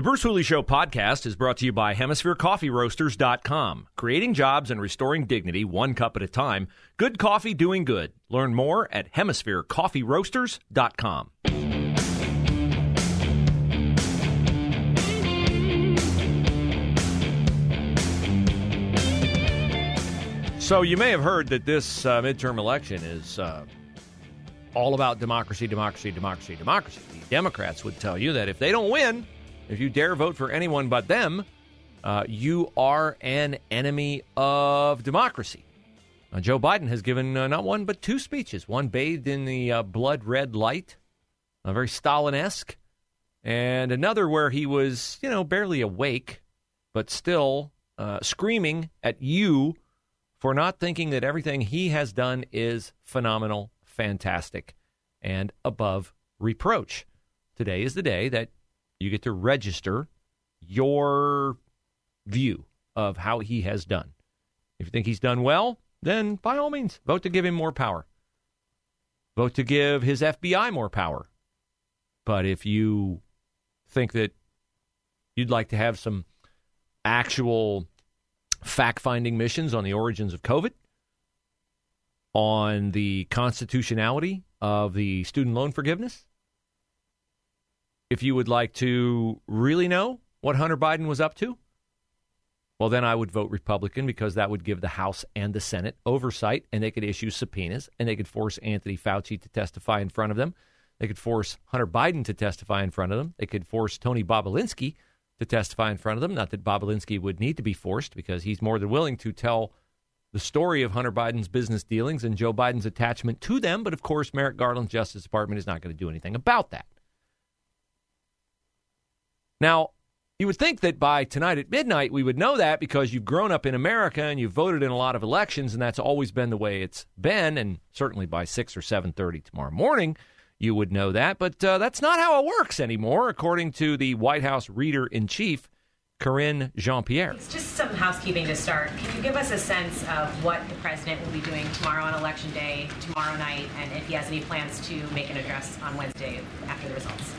The Bruce Hooley Show podcast is brought to you by HemisphereCoffeeRoasters.com. Creating jobs and restoring dignity one cup at a time. Good coffee doing good. Learn more at HemisphereCoffeeRoasters.com. So you may have heard that this uh, midterm election is uh, all about democracy, democracy, democracy, democracy. The Democrats would tell you that if they don't win, if you dare vote for anyone but them, uh, you are an enemy of democracy. Joe Biden has given uh, not one but two speeches. One bathed in the uh, blood red light, uh, very Stalin esque, and another where he was, you know, barely awake, but still uh, screaming at you for not thinking that everything he has done is phenomenal, fantastic, and above reproach. Today is the day that you get to register your view of how he has done. If you think he's done well, then by all means, vote to give him more power. Vote to give his FBI more power. But if you think that you'd like to have some actual fact finding missions on the origins of COVID, on the constitutionality of the student loan forgiveness. If you would like to really know what Hunter Biden was up to, well, then I would vote Republican because that would give the House and the Senate oversight and they could issue subpoenas and they could force Anthony Fauci to testify in front of them. They could force Hunter Biden to testify in front of them. They could force Tony Bobulinski to testify in front of them. Not that Bobulinski would need to be forced because he's more than willing to tell the story of Hunter Biden's business dealings and Joe Biden's attachment to them. But of course, Merrick Garland's Justice Department is not going to do anything about that. Now, you would think that by tonight at midnight we would know that because you've grown up in America and you've voted in a lot of elections, and that's always been the way it's been. And certainly by six or seven thirty tomorrow morning, you would know that. But uh, that's not how it works anymore, according to the White House reader in chief, Karine Jean Pierre. Just some housekeeping to start. Can you give us a sense of what the president will be doing tomorrow on election day, tomorrow night, and if he has any plans to make an address on Wednesday after the results?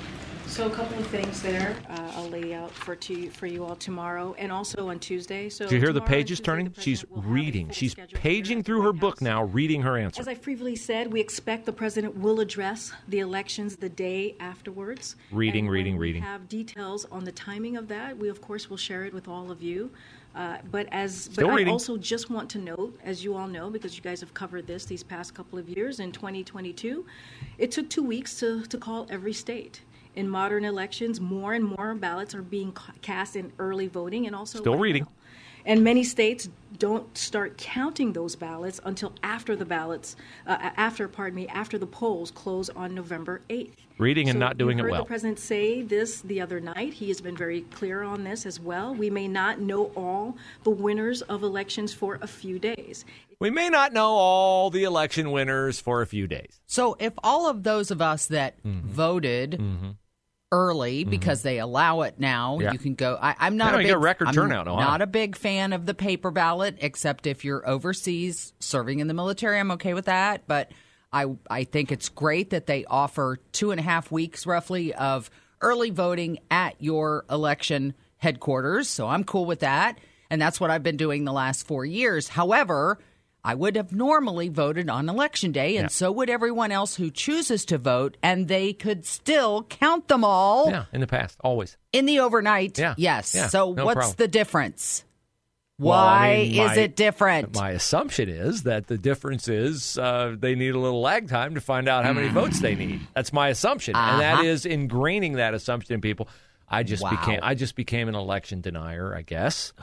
So a couple of things there. Uh, I'll lay out for to, for you all tomorrow and also on Tuesday. So Do you hear the pages Tuesday, turning? the She's president will have a reading. She's paging through her book now, reading her answer. As I previously said, we expect the president will address the elections the day afterwards. Reading, And reading, reading. Have details on the timing of that. We of course will share it with all of you. Uh, but as Still but reading. I also just want to note, as you all know, because you guys have covered this these past couple of years in 2022, it took two weeks to, to call every state. In modern elections, more and more ballots are being cast in early voting and also Still reading. mail. And many states don't start counting those ballots until after the ballots, uh, after, pardon me, after the polls close on November 8th. Reading and not doing you it heard well. the president say this the other night. He has been very clear on this as well. We may not know all the winners of elections for a few days. We may not know all the election winners for a few days. So if all of those of us that Mm-hmm. voted early mm-hmm. because they allow it now, Yeah. you can go. I, I'm not a big record I'm turnout Ohio. Not a big fan of the paper ballot, except if you're overseas serving in the military. I'm okay with that, but I I think it's great that they offer two and a half weeks roughly of early voting at your election headquarters. So I'm cool with that, and that's what I've been doing the last four years. However. I would have normally voted on election day, and Yeah. so would everyone else who chooses to vote, and they could still count them all Yeah, in the past, always. in the overnight. Yeah. Yes. Yeah, so no what's problem. the difference? Well, I Why mean, is my- it different? My assumption is that the difference is uh, they need a little lag time to find out how many votes they need. That's my assumption, and that Uh-huh. is ingraining that assumption in people. I just Wow. became I just became an election denier, I guess.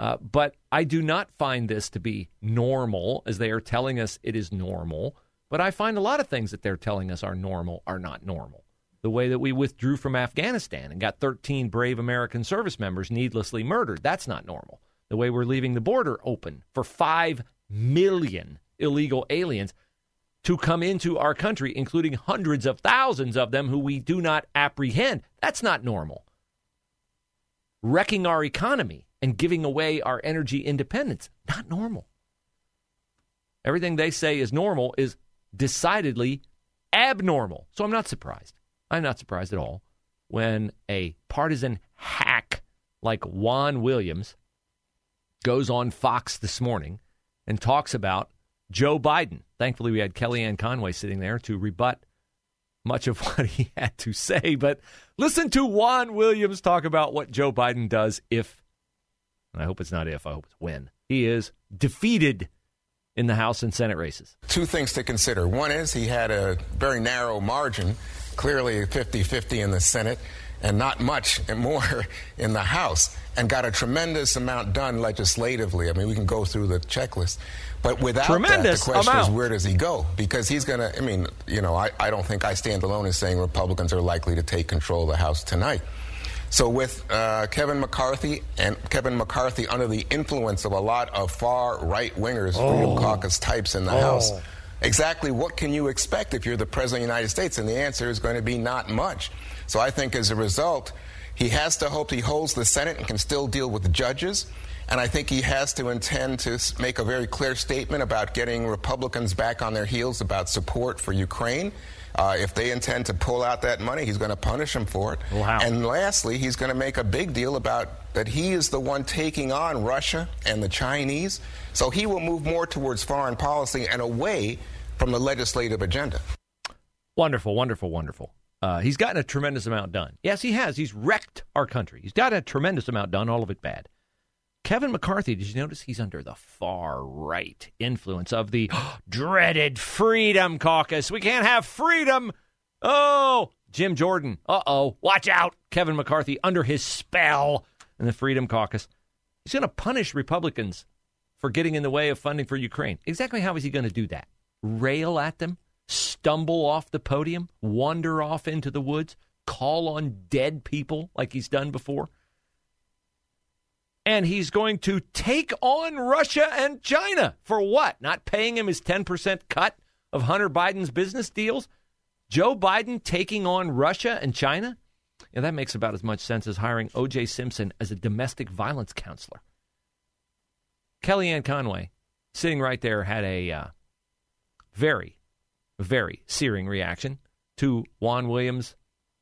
Uh, but I do not find this to be normal, as they are telling us it is normal. But I find a lot of things that they're telling us are normal are not normal. the way that we withdrew from Afghanistan and got 13 brave American service members needlessly murdered. That's not normal. The way we're leaving the border open for 5 million illegal aliens to come into our country, including hundreds of thousands of them who we do not apprehend. That's not normal. Wrecking our economy and giving away our energy independence, not normal. Everything they say is normal is decidedly abnormal. So I'm not surprised. I'm not surprised at all when a partisan hack like Juan Williams goes on Fox this morning and talks about Joe Biden. Thankfully, we had Kellyanne Conway sitting there to rebut much of what he had to say. But listen to Juan Williams talk about what Joe Biden does if, I hope it's not if, I hope it's when, he is defeated in the House and Senate races. Two things to consider. One is he had a very narrow margin, clearly 50 50 in the Senate, and not much more in the House, and got a tremendous amount done legislatively. I mean, we can go through the checklist. But without Tremendous that, the question amount. is where does he go? Because he's going to, I mean, you know, I, I don't think I stand alone in saying Republicans are likely to take control of the House tonight. So with uh, Kevin McCarthy and Kevin McCarthy under the influence of a lot of far right wingers, Freedom Caucus types in the House, exactly what can you expect if you're the president of the United States? And the answer is going to be not much. So I think as a result, he has to hope he holds the Senate and can still deal with the judges. And I think he has to intend to make a very clear statement about getting Republicans back on their heels about support for Ukraine. Uh, if they intend to pull out that money, he's going to punish them for it. Wow. And lastly, he's going to make a big deal about that he is the one taking on Russia and the Chinese. So he will move more towards foreign policy and away from the legislative agenda. Wonderful, wonderful, wonderful. Uh, he's gotten a tremendous amount done. Yes, he has. He's wrecked our country. He's got a tremendous amount done, all of it bad. Kevin McCarthy, did you notice he's under the far right influence of the dreaded Freedom Caucus? We can't have freedom. Oh, Jim Jordan. Uh oh. Watch out. Kevin McCarthy under his spell in the Freedom Caucus. He's going to punish Republicans for getting in the way of funding for Ukraine. Exactly how is he going to do that? Rail at them? Stumble off the podium? Wander off into the woods? Call on dead people like he's done before? And he's going to take on Russia and China for what? Not paying him his 10% cut of Hunter Biden's business deals? Joe Biden taking on Russia and China? Yeah, that makes about as much sense as hiring O.J. Simpson as a domestic violence counselor. Kellyanne Conway, sitting right there, had a uh, very, very searing reaction to Juan Williams'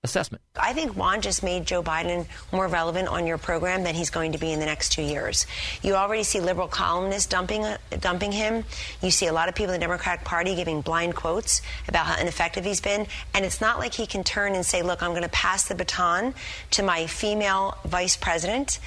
assessment. I think Juan just made Joe Biden more relevant on your program than he's going to be in the next two years. You already see liberal columnists dumping dumping him. You see a lot of people in the Democratic Party giving blind quotes about how ineffective he's been. And it's not like he can turn and say, "Look, I'm going to pass the baton to my female vice president."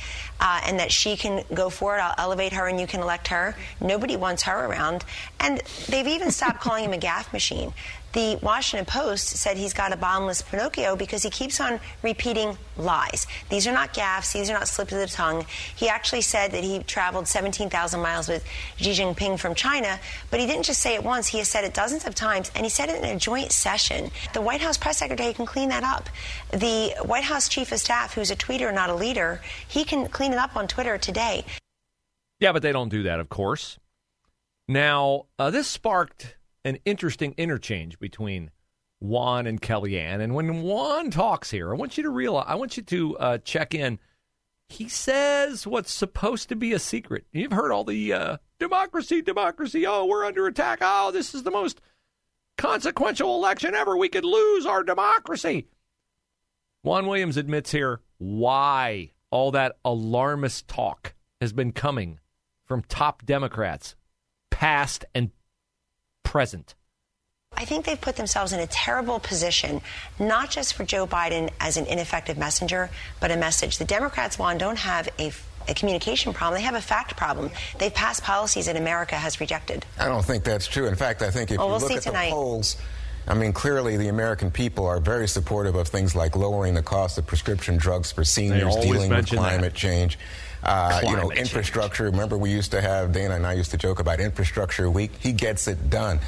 Uh, and that she can go for it. I'll elevate her and you can elect her. Nobody wants her around. And they've even stopped calling him a gaffe machine. The Washington Post said he's got a bottomless Pinocchio because he keeps on repeating lies. These are not gaffes, these are not slips of the tongue. He actually said that he traveled 17,000 miles with Xi Jinping from China, but he didn't just say it once, he has said it dozens of times, and he said it in a joint session. The White House press secretary can clean that up. The White House chief of staff, who's a tweeter, not a leader, he can clean it up on Twitter today. Yeah, but they don't do that, of course. Now, uh, this sparked an interesting interchange between Juan and Kellyanne. And when Juan talks here, I want you to realize, I want you to uh, check in. He says what's supposed to be a secret. You've heard all the uh, democracy, democracy. Oh, we're under attack. Oh, this is the most consequential election ever. We could lose our democracy. Juan Williams admits here why all that alarmist talk has been coming from top Democrats, past and present. I think they've put themselves in a terrible position, not just for Joe Biden as an ineffective messenger, but a message. The Democrats, Juan, don't have a, a communication problem. They have a fact problem. They've passed policies that America has rejected. I don't think that's true. In fact, I think if Well, you we'll look see at tonight. the polls, I mean, clearly the American people are very supportive of things like lowering the cost of prescription drugs for seniors, dealing with mention that. climate change. Uh, you know, Climate change. infrastructure. Remember, we used to have Dana and I used to joke about infrastructure week. He gets it done.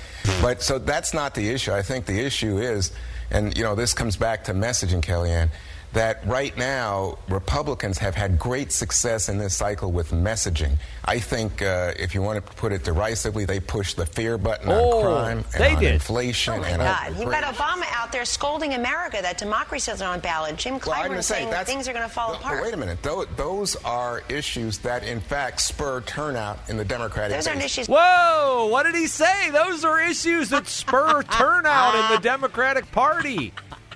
But so that's not the issue. I think the issue is, and you know, this comes back to messaging, Kellyanne. That right now, Republicans have had great success in this cycle with messaging. I think, uh, if you want to put it derisively, they pushed the fear button Oh, on crime and they on did. inflation Oh my and God! on You've got Obama out there scolding America that democracy is on ballot. Jim Clyburn just saying saying things are going to fall but- apart. Wait a minute. Those, those are issues that, in fact, spur turnout in the Democratic Those aren't issues. Whoa! What did he say? Those are issues that spur turnout in the Democratic Party.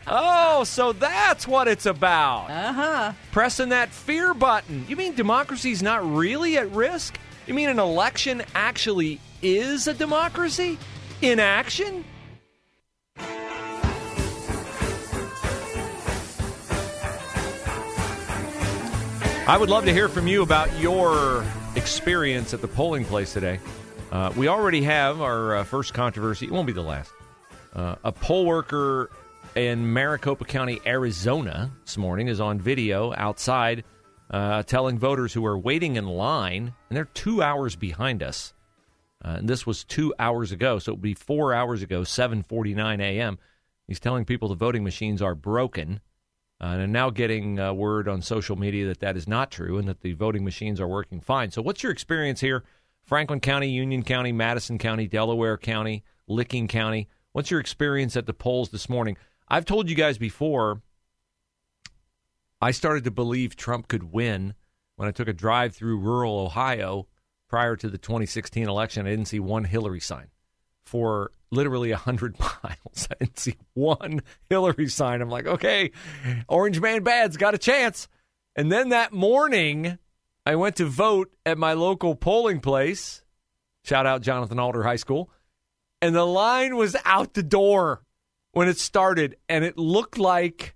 Oh, so that's what it's about. Uh huh. Pressing that fear button. You mean democracy's not really at risk? You mean an election actually is a democracy? In action? I would love to hear from you about your experience at the polling place today. Uh, we already have our uh, first controversy. It won't be the last. Uh, a poll worker in Maricopa County, Arizona, this morning is on video outside uh, telling voters who are waiting in line, and they're two hours behind us. Uh, and this was two hours ago, so it would be four hours ago, 7:49 a.m. He's telling people the voting machines are broken, uh, and I'm now getting uh, word on social media that that is not true and that the voting machines are working fine. So, what's your experience here? Franklin County, Union County, Madison County, Delaware County, Licking County. What's your experience at the polls this morning? I've told you guys before. I started to believe Trump could win when I took a drive through rural Ohio prior to the 2016 election. I didn't see one Hillary sign for literally 100 miles. I didn't see one Hillary sign. I'm like, okay, Orange Man Bad's got a chance. And then that morning, I went to vote at my local polling place. Shout out Jonathan Alder High School. And the line was out the door when it started. And it looked like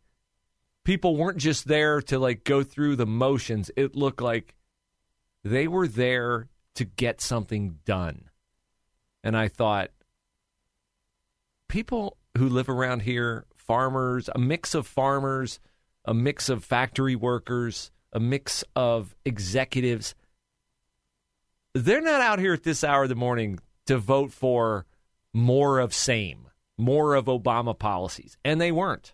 people weren't just there to like go through the motions. It looked like they were there to get something done. And I thought, people who live around here, farmers, a mix of farmers, a mix of factory workers, a mix of executives, they're not out here at this hour of the morning to vote for more of same, more of Obama policies. And they weren't.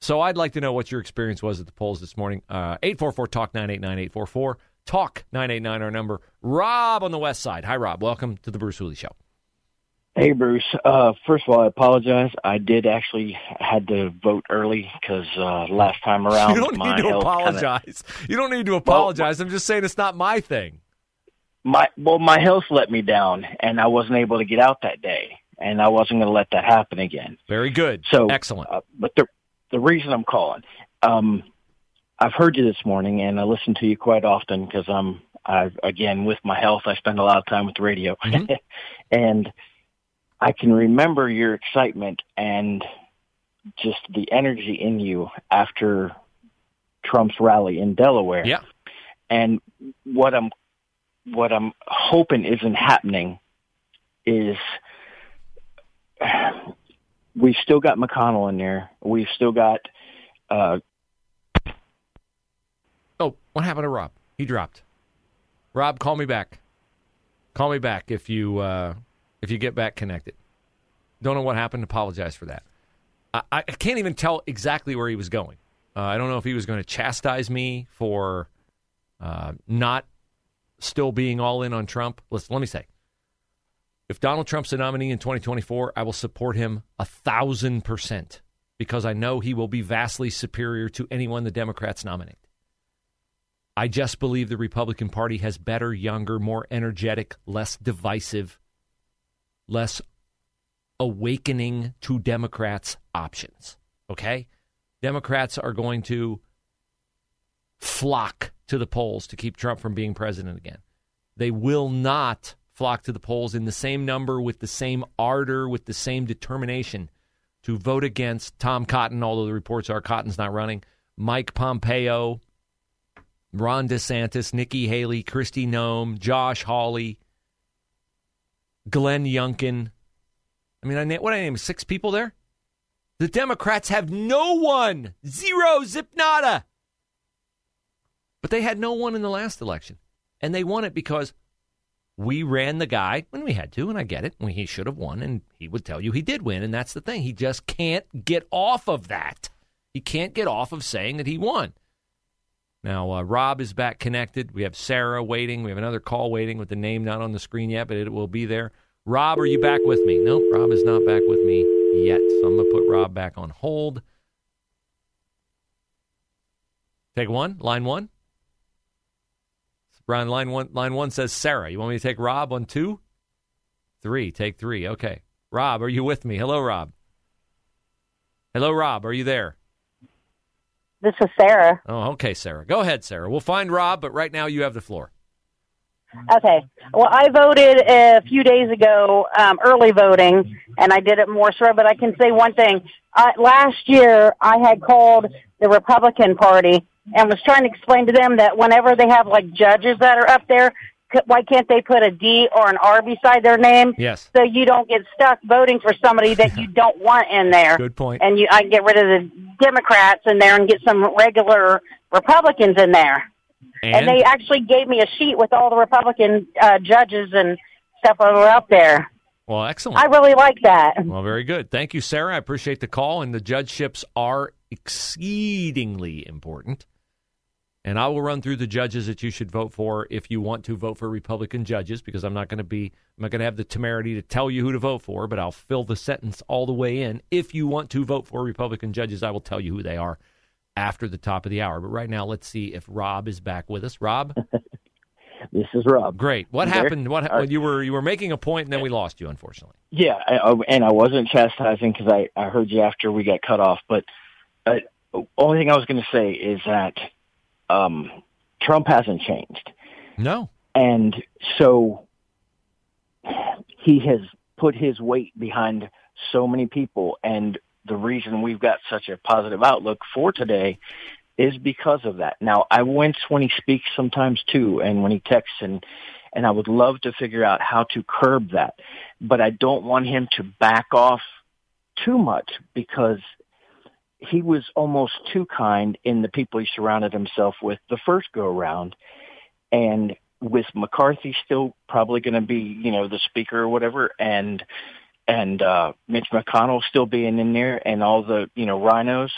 So I'd like to know what your experience was at the polls this morning. Uh, 844 Talk 989 844 Talk 989, our number. Rob on the west side. Hi, Rob. Welcome to the Bruce Hooley Show. Hey Bruce. Uh, first of all, I apologize. I did actually had to vote early because uh, last time around You don't my need to health kinda- apologize. you don't need to apologize. I'm just saying it's not my thing. my well, my health let me down, and I wasn't able to get out that day, and I wasn't going to let that happen again. Very good. So Excellent. Uh, but the the reason I'm calling, um, I've heard you this morning, and I listen to you quite often because I'm I again with my health, I spend a lot of time with the radio, Mm-hmm. and I can remember your excitement and just the energy in you after Trump's rally in Delaware. Yeah. And what I'm what I'm hoping isn't happening is we've still got McConnell in there. We've still got uh Oh, what happened to Rob? He dropped. Rob, call me back. Call me back if you uh, if you get back connected. Don't know what happened. Apologize for that. I, I can't even tell exactly where he was going. Uh, I don't know if he was going to chastise me for uh, not still being all in on Trump. Listen, let me say, if Donald Trump's the nominee in 2024, I will support him a thousand percent because I know he will be vastly superior to anyone the Democrats nominate. I just believe the Republican Party has better, younger, more energetic, less divisive, less awakening to Democrats options. Okay? Democrats are going to flock to the polls to keep Trump from being president again. They will not flock to the polls in the same number, with the same ardor, with the same determination to vote against Tom Cotton, although the reports are Cotton's not running, Mike Pompeo, Ron DeSantis, Nikki Haley, Kristi Noem, Josh Hawley, Glenn Youngkin, I mean, I na- what I name six people there. The Democrats have no one, zero, zip nada. But they had no one in the last election, and they won it because we ran the guy when we had to, and I get it. He should have won, and he would tell you he did win, and that's the thing. He just can't get off of that. He can't get off of saying that he won. Now, uh, Rob is back connected. We have Sarah waiting. We have another call waiting with the name not on the screen yet, but it will be there. Rob, are you back with me? Nope, Rob is not back with me yet. So I'm going to put Rob back on hold. Take one, line one. Brian, line one, line one says Sarah. You want me to take Rob on two? Three, take three. Okay. Rob, are you with me? Hello, Rob. Hello, Rob. Are you there? This is Sarah. Oh, okay, Sarah. Go ahead, Sarah. We'll find Rob, but right now you have the floor. Okay. Well, I voted a few days ago, um, early voting, and I did it more so. But I can say one thing: uh, last year, I had called the Republican Party and was trying to explain to them that whenever they have like judges that are up there, why can't they put a D or an R beside their name? Yes. So you don't get stuck voting for somebody that you don't want in there. Good point. And you, I can get rid of the Democrats in there and get some regular Republicans in there. And, And they actually gave me a sheet with all the Republican uh, judges and stuff that were up there. well, excellent. I really like that. Well, very good. Thank you, Sarah. I appreciate the call. And the judgeships are exceedingly important. And I will run through the judges that you should vote for if you want to vote for Republican judges, because I'm not going to be, I'm not going to have the temerity to tell you who to vote for, but I'll fill the sentence all the way in. If you want to vote for Republican judges, I will tell you who they are after the top of the hour. But right now, let's see if Rob is back with us. Rob, This is Rob. great. What You there? happened? What All right. you were you were making a point and then we lost you, unfortunately. Yeah, I- and I wasn't chastising because I, I heard you after we got cut off. But uh, only thing I was going to say is that um, Trump hasn't changed, No. and so he has put his weight behind so many people. And the reason we've got such a positive outlook for today is because of that. Now, I wince when he speaks sometimes too, and when he texts and and I would love to figure out how to curb that. But I don't want him to back off too much because he was almost too kind in the people he surrounded himself with the first go around. And with McCarthy still probably going to be, you know, the speaker or whatever, and and uh, Mitch McConnell still being in there, and all the you know RINOs,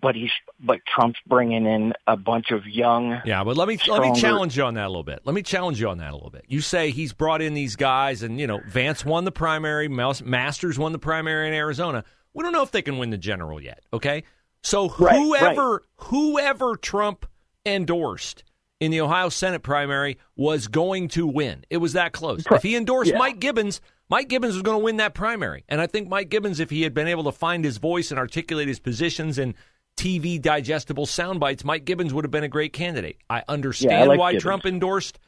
but he's but Trump's bringing in a bunch of young. Yeah, but let me let me challenge you on that a little bit. Let me challenge you on that a little bit. You say he's brought in these guys, and you know Vance won the primary, Masters won the primary in Arizona. We don't know if they can win the general yet. Okay, so Right, whoever whoever Trump endorsed in the Ohio Senate primary was going to win. It was that close. If he endorsed Yeah. Mike Gibbons, Mike Gibbons was going to win that primary. And I think Mike Gibbons, if he had been able to find his voice and articulate his positions in TV digestible sound bites, Mike Gibbons would have been a great candidate. I understand like why Gibbons. Trump endorsed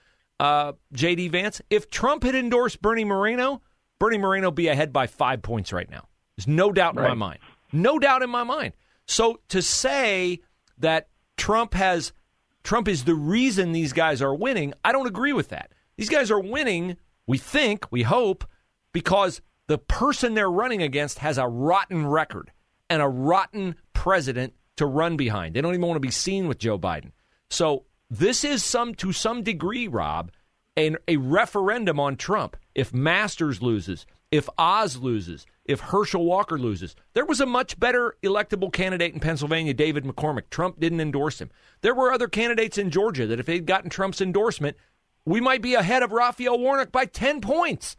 uh, J.D. Vance. If Trump had endorsed Bernie Moreno, Bernie Moreno would be ahead by five points right now. There's no doubt in my mind. No doubt in my mind. So to say that Trump has Trump is the reason these guys are winning, I don't agree with that. These guys are winning, we think, we hope, because the person they're running against has a rotten record and a rotten president to run behind. They don't even want to be seen with Joe Biden. So this is some to some degree, Rob, an, a referendum on Trump. If Masters loses, if Oz loses, if Herschel Walker loses, there was a much better electable candidate in Pennsylvania, David McCormick. Trump didn't endorse him. There were other candidates in Georgia that if they'd gotten Trump's endorsement, we might be ahead of Raphael Warnock by 10 points.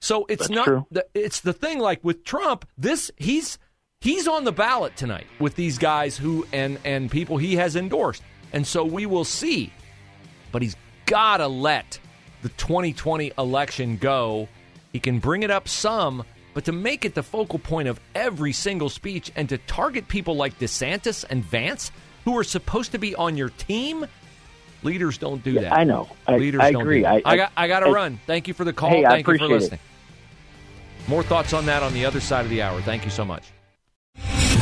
So it's That's not the, it's the thing like with Trump, this he's he's on the ballot tonight with these guys who and and people he has endorsed. And so we will see. But he's got to let the 2020 election go. He can bring it up some, but to make it the focal point of every single speech and to target people like DeSantis and Vance who are supposed to be on your team, leaders don't do Yeah, that. I know. I- leaders I don't agree. do. I- I, got I got to run. Thank you for the call. Hey, I Thank you for appreciate it. listening. More thoughts on that on the other side of the hour. Thank you so much.